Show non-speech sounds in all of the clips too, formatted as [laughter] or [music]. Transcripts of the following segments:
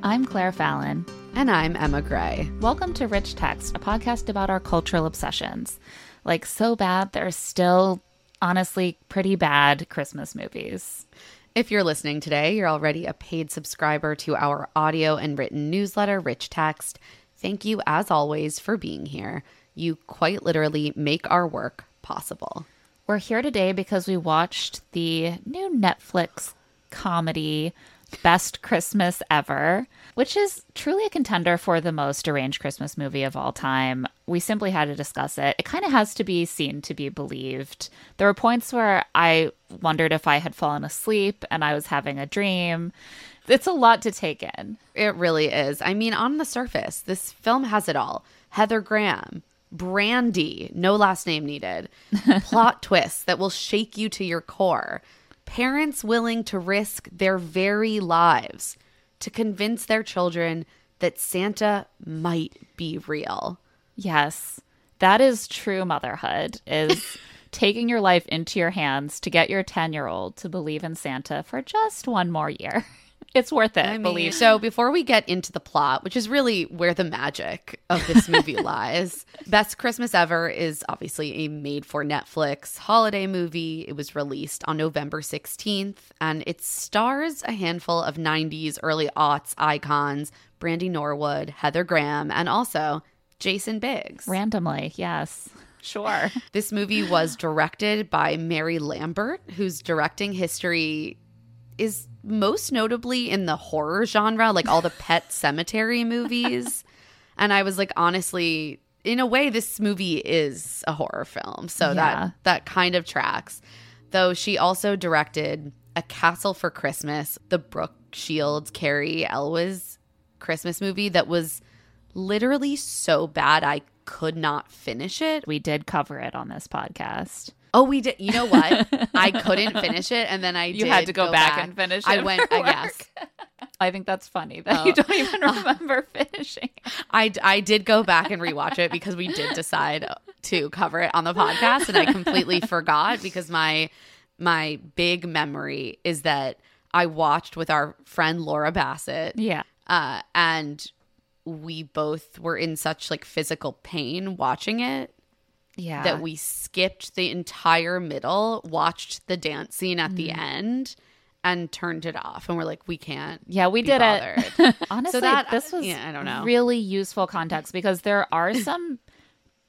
I'm Claire Fallon. And I'm Emma Gray. Welcome to Rich Text, a podcast about our cultural obsessions. Like, so bad, there are still, honestly, pretty bad Christmas movies. If you're listening today, you're already a paid subscriber to our audio and written newsletter, Rich Text. Thank you, as always, for being here. You quite literally make our work possible. We're here today because we watched the new Netflix comedy Best Christmas Ever, which is truly a contender for the most arranged Christmas movie of all time. We simply had to discuss it. It kind of has to be seen to be believed. There were points where I wondered if I had fallen asleep and I was having a dream. It's a lot to take in. It really is. I mean, on the surface, this film has it all Heather Graham, Brandy, no last name needed, [laughs] plot twists that will shake you to your core parents willing to risk their very lives to convince their children that Santa might be real. Yes. That is true motherhood is [laughs] taking your life into your hands to get your 10-year-old to believe in Santa for just one more year. It's worth it, I mean, believe. So before we get into the plot, which is really where the magic of this movie [laughs] lies, Best Christmas Ever is obviously a made for Netflix holiday movie. It was released on November 16th and it stars a handful of 90s early aughts icons, Brandy Norwood, Heather Graham, and also Jason Biggs. Randomly, yes. Sure. [laughs] this movie was directed by Mary Lambert, whose directing history is most notably in the horror genre, like all the Pet [laughs] Sematary movies. and I was like, honestly, in a way, this movie is a horror film. So yeah. that that kind of tracks. Though she also directed A Castle for Christmas, the Brooke Shields, Cary Elwes Christmas movie that was literally so bad I could not finish it. We did cover it on this podcast. Oh, we did. You know what? I [laughs] couldn't finish it, and then I you had to go, go back, back, and finish. I went. I guess. [laughs] I think that's funny that oh. you don't even [laughs] remember finishing. I I did go back and rewatch it because we did decide to cover it on the podcast, and I completely forgot because my my big memory is that I watched with our friend Laura Bassett. Yeah. Uh, and we both were in such like physical pain watching it yeah. that we skipped the entire middle, watched the dance scene at mm. the end, and turned it off. And we're like, we can't. Yeah, we did bothered. it. [laughs] Honestly, so that, this was yeah, I don't know. really useful context because there are [laughs] some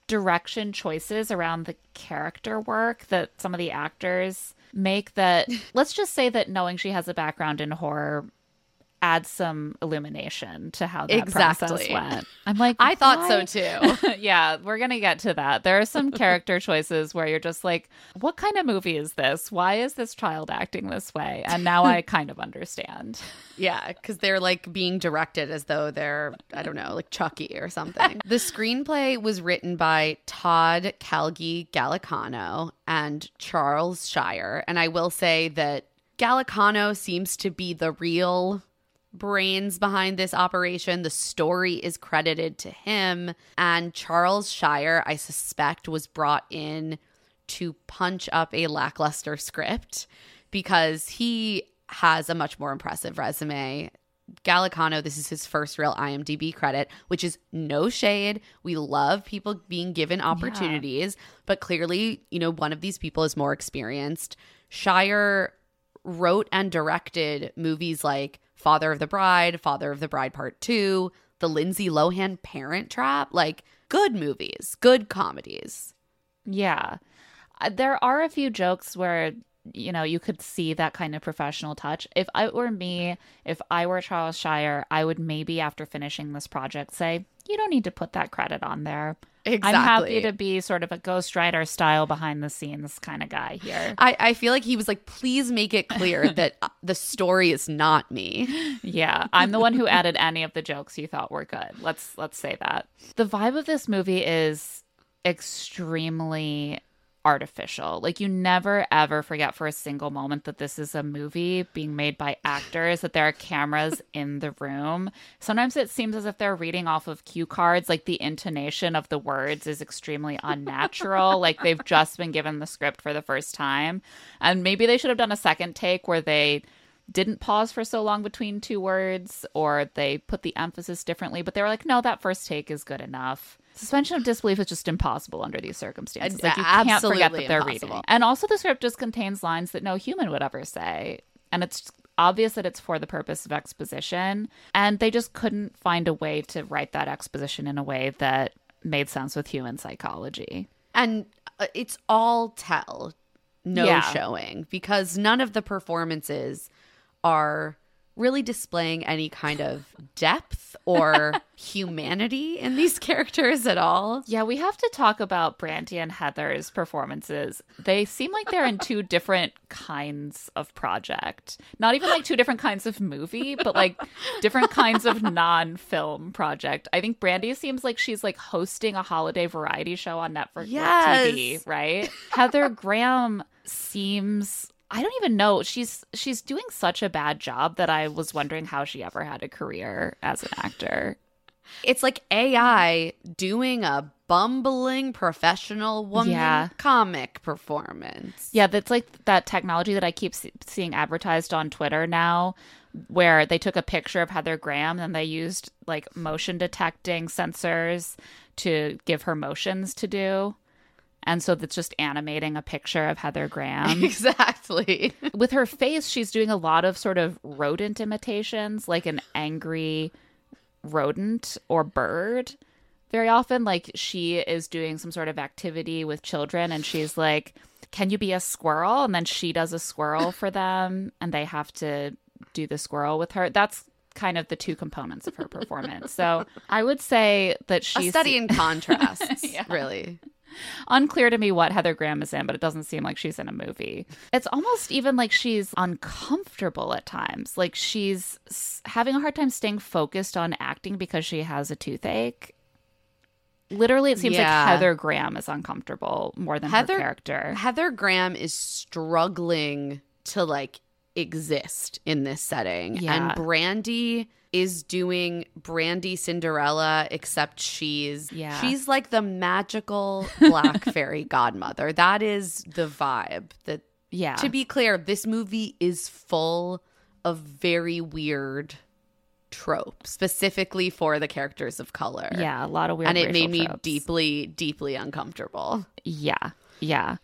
direction choices around the character work that some of the actors make that [laughs] let's just say that knowing she has a background in horror add some illumination to how that exactly. process went. I'm like, I thought so too. [laughs] [laughs] yeah, we're gonna get to that. There are some character [laughs] choices where you're just like, what kind of movie is this? Why is this child acting this way? And now I kind of understand. Yeah, because they're like being directed as though they're, I don't know, like Chucky or something. the screenplay was written by Todd Calgie Gallicano and Charles Shyer. And I will say that Gallicano seems to be the real brains behind this operation. The story is credited to him. And Charles Shyer, I suspect, was brought in to punch up a lackluster script because he has a much more impressive resume. Gallicano, this is his first real IMDb credit, which is no shade. We love people being given opportunities, yeah. but clearly, you know, one of these people is more experienced. Shyer wrote and directed movies like Father of the Bride, Father of the Bride Part 2, the Lindsay Lohan Parent Trap, like good movies, good comedies. Yeah. Uh, there are a few jokes where you know, you could see that kind of professional touch. If I were me, if I were Charles Shyer, I would maybe after finishing this project say, you don't need to put that credit on there. Exactly. I'm happy to be sort of a ghostwriter style behind the scenes kind of guy here. I, I feel like he was like, please make it clear [laughs] that uh, the story is not me. Yeah, I'm the one who added any of the jokes you thought were good. Let's let's say that. The vibe of this movie is extremely artificial. Like you never ever forget for a single moment that this is a movie being made by actors, that there are cameras [laughs] in the room. Sometimes it seems as if they're reading off of cue cards, like the intonation of the words is extremely unnatural, like they've just been given the script for the first time. And maybe they should have done a second take where they didn't pause for so long between two words or they put the emphasis differently, but they were like, no, that first take is good enough. Suspension of disbelief is just impossible under these circumstances. Like you can't forget that they're impossible. reading. And also the script just contains lines that no human would ever say. And it's obvious that it's for the purpose of exposition. And they just couldn't find a way to write that exposition in a way that made sense with human psychology. And uh, it's all tell, no Yeah. showing, because none of the performances are really displaying any kind of depth or [laughs] humanity in these characters at all. Yeah, we have to talk about Brandy and Heather's performances. They seem like they're in two [laughs] different kinds of project. Not even like two different kinds of movie, but like different kinds of [laughs] non-film project. I think Brandy seems like she's like hosting a holiday variety show on Netflix Yes. TV, right? Heather Graham seems I don't even know. She's she's doing such a bad job that I was wondering how she ever had a career as an actor. It's like AI doing a bumbling professional woman Yeah. comic performance. Yeah, that's like that technology that I keep see- seeing advertised on Twitter now, where they took a picture of Heather Graham and they used like motion detecting sensors to give her motions to do. And so that's just animating a picture of Heather Graham. [laughs] Exactly. With her face, she's doing a lot of sort of rodent imitations, like an angry rodent or bird. Very often, like she is doing some sort of activity with children and she's like, Can you be a squirrel? And then she does a squirrel for [laughs] them and they have to do the squirrel with her. That's kind of the two components of her performance. So I would say that a she's study in contrasts, [laughs] Yeah. really. Unclear to me what Heather Graham is in, but it doesn't seem like she's in a movie. It's almost even like she's uncomfortable at times. Like she's having a hard time staying focused on acting because she has a toothache. Literally, it seems Yeah. like Heather Graham is uncomfortable more than Heather- her character. Heather Graham is struggling to like exist in this setting. Yeah. And Brandy is doing Brandy Cinderella, except she's Yeah. she's like the magical [laughs] black fairy godmother. That is the vibe. That Yeah. to be clear, this movie is full of very weird tropes, specifically for the characters of color. yeah, a lot of weird And it made me deeply, deeply uncomfortable. Yeah, yeah.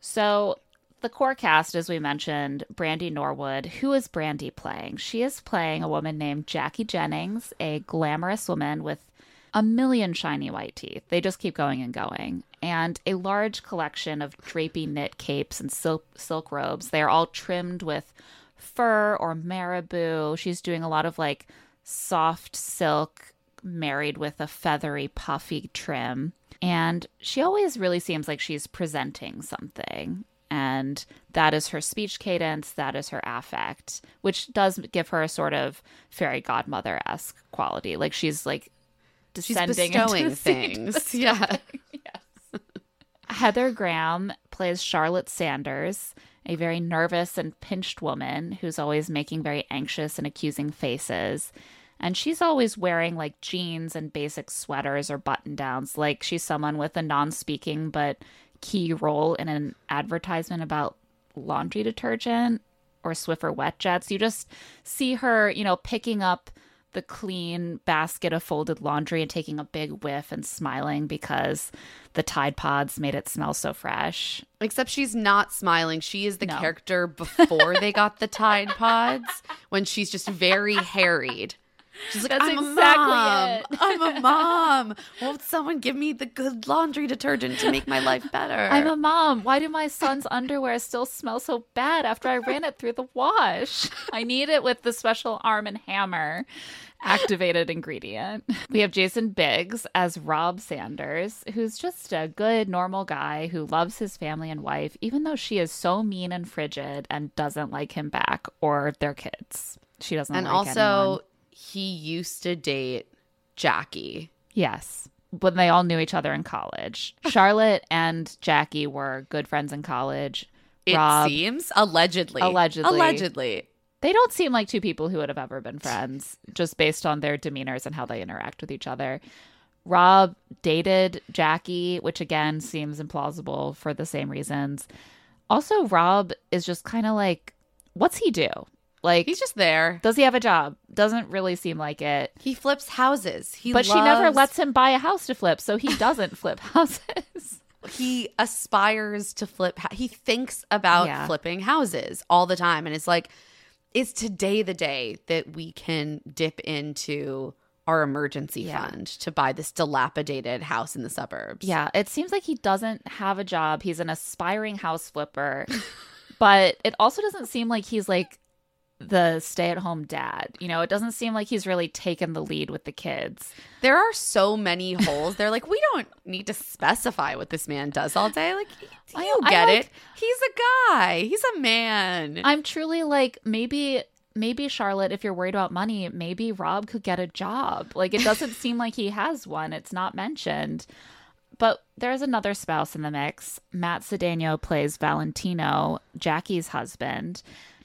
So the core cast, as we mentioned, Brandy Norwood. Who is Brandy playing? She is playing a woman named Jackie Jennings, a glamorous woman with a million shiny white teeth. They just keep going and going. And a large collection of drapey knit capes and silk, silk robes. They are all trimmed with fur or marabou. She's doing a lot of like soft silk married with a feathery, puffy trim. And she always really seems like she's presenting something. And that is her speech cadence, that is her affect, which does give her a sort of fairy godmother esque quality. Like she's like She's descending bestowing into [laughs] things. [laughs] Yeah. Heather Graham plays Charlotte Sanders, a very nervous and pinched woman who's always making very anxious and accusing faces. And she's always wearing like jeans and basic sweaters or button downs, like she's someone with a non speaking but key role in an advertisement about laundry detergent or Swiffer wet jets. You just see her, you know, picking up the clean basket of folded laundry and taking a big whiff and smiling because the Tide Pods made it smell so fresh. Except she's not smiling. She is the No. character before they got the Tide Pods when she's just very harried. She's like, That's I'm exactly a mom. it." I'm a [laughs] mom. Won't someone give me the good laundry detergent to make my life better? I'm a mom. Why do my son's underwear still smell so bad after I ran it through the wash? I need it with the special arm and hammer activated ingredient. We have Jason Biggs as Rob Sanders, who's just a good, normal guy who loves his family and wife, even though she is so mean and frigid and doesn't like him back or their kids. She doesn't and like also, anyone. He used to date Jackie. Yes. When they all knew each other in college. [laughs] Charlotte and Jackie were good friends in college. It Rob, seems allegedly. Allegedly. Allegedly. they don't seem like two people who would have ever been friends just based on their demeanors and how they interact with each other. Rob dated Jackie, which again seems implausible for the same reasons. Also, Rob is just kind of like, what's he do? Like, He's just there. does he have a job? Doesn't really seem like it. He flips houses. He but she never lets him buy a house to flip, so he doesn't flip [laughs] houses. he aspires to flip he thinks about Yeah. flipping houses all the time and it's like is today the day that we can dip into our emergency Yeah. fund to buy this dilapidated house in the suburbs Yeah, it seems like he doesn't have a job. He's an aspiring house flipper, [laughs] but it also doesn't seem like he's like the stay at home dad. You know, it doesn't seem like he's really taken the lead with the kids. there are so many holes they're like we don't need to specify what this man does all day like I- you get like- it he's a guy he's a man I'm truly like maybe maybe Charlotte if you're worried about money, maybe Rob could get a job. Like it doesn't seem like he has one. It's not mentioned. But there's another spouse in the mix. Matt Cedeno plays Valentino, Jackie's husband,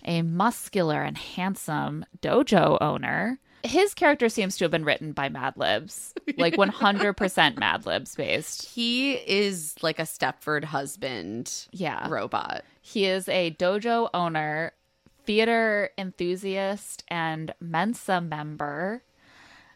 a muscular and handsome dojo owner. His character seems to have been written by Mad Libs, [laughs] like 100% Mad Libs based. he is like a stepford husband Yeah. robot He is a dojo owner, theater enthusiast, and Mensa member.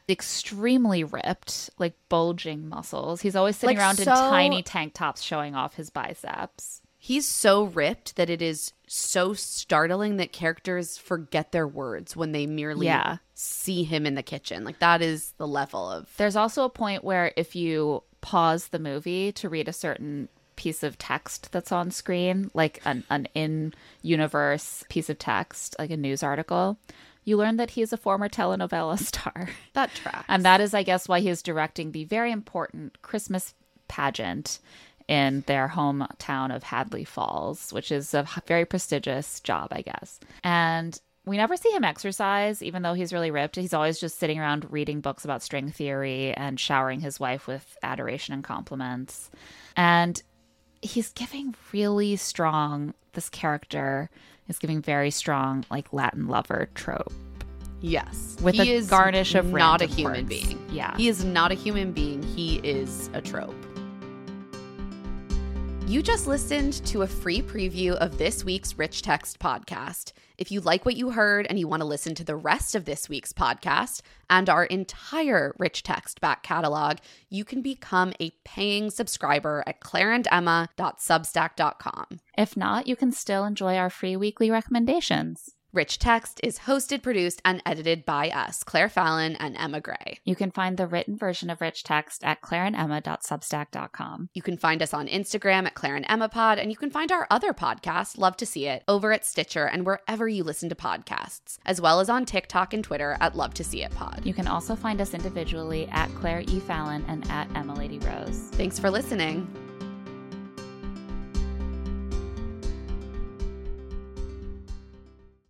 Extremely ripped, like bulging muscles. He's always sitting Like around in tiny tank tops showing off his biceps. He's so ripped that it is so startling that characters forget their words when they merely Yeah. see him in the kitchen. Like that is the level of There's also a point where if you pause the movie to read a certain piece of text that's on screen, like an, an in universe piece of text, like a news article, you learn that he's a former telenovela [laughs] star. that track. And that is, I guess, why he is directing the very important Christmas pageant in their hometown of Hadley Falls, which is a very prestigious job, I guess. And we never see him exercise, even though he's really ripped. He's always just sitting around reading books about string theory and showering his wife with adoration and compliments. And he's giving really strong, this character is giving very strong, like Latin lover trope. yes. With he a is garnish of not a human words. being. Yeah. He is not a human being. He is a trope. You just listened to a free preview of this week's Rich Text podcast. If you like what you heard and you want to listen to the rest of this week's podcast and our entire Rich Text back catalog, you can become a paying subscriber at claireandemma.substack.com. If not, you can still enjoy our free weekly recommendations. Rich Text is hosted, produced, and edited by us, Claire Fallon and Emma Gray. You can find the written version of Rich Text at claireandemma.substack.com. You can find us on Instagram at Claire and Emma Pod, and you can find our other podcast, Love to See It, over at Stitcher and wherever you listen to podcasts, as well as on TikTok and Twitter at Love to See It Pod. You can also find us individually at Claire E. Fallon and at Emma Lady Rose. Thanks for listening.